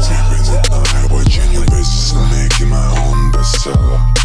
Deep in the highway, genuine business, I'm making my own bestseller.